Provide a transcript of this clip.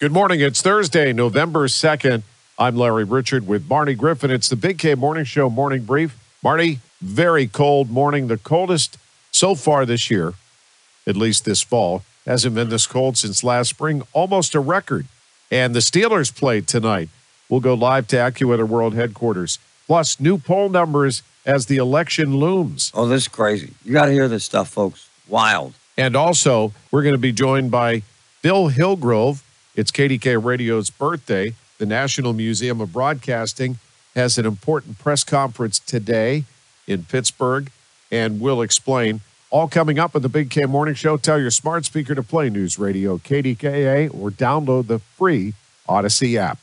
Good morning. It's Thursday, November 2nd. I'm Larry Richert with Marty Griffin. It's the Big K Morning Show morning brief. Marty, very cold morning, the coldest so far this year, at least this fall. Hasn't been this cold since last spring, almost a record. And the Steelers play tonight. We'll go live to AccuWeather World headquarters. Plus, new poll numbers as the election looms. Oh, this is crazy. You got to hear this stuff, folks. Wild. And also, we're going to be joined by Bill Hillgrove it's KDKA Radio's birthday. The National Museum of Broadcasting has an important press conference today in Pittsburgh, and we'll explain. All coming up on the Big K Morning Show. Tell your smart speaker to play News Radio KDKA or download the free Audacy app.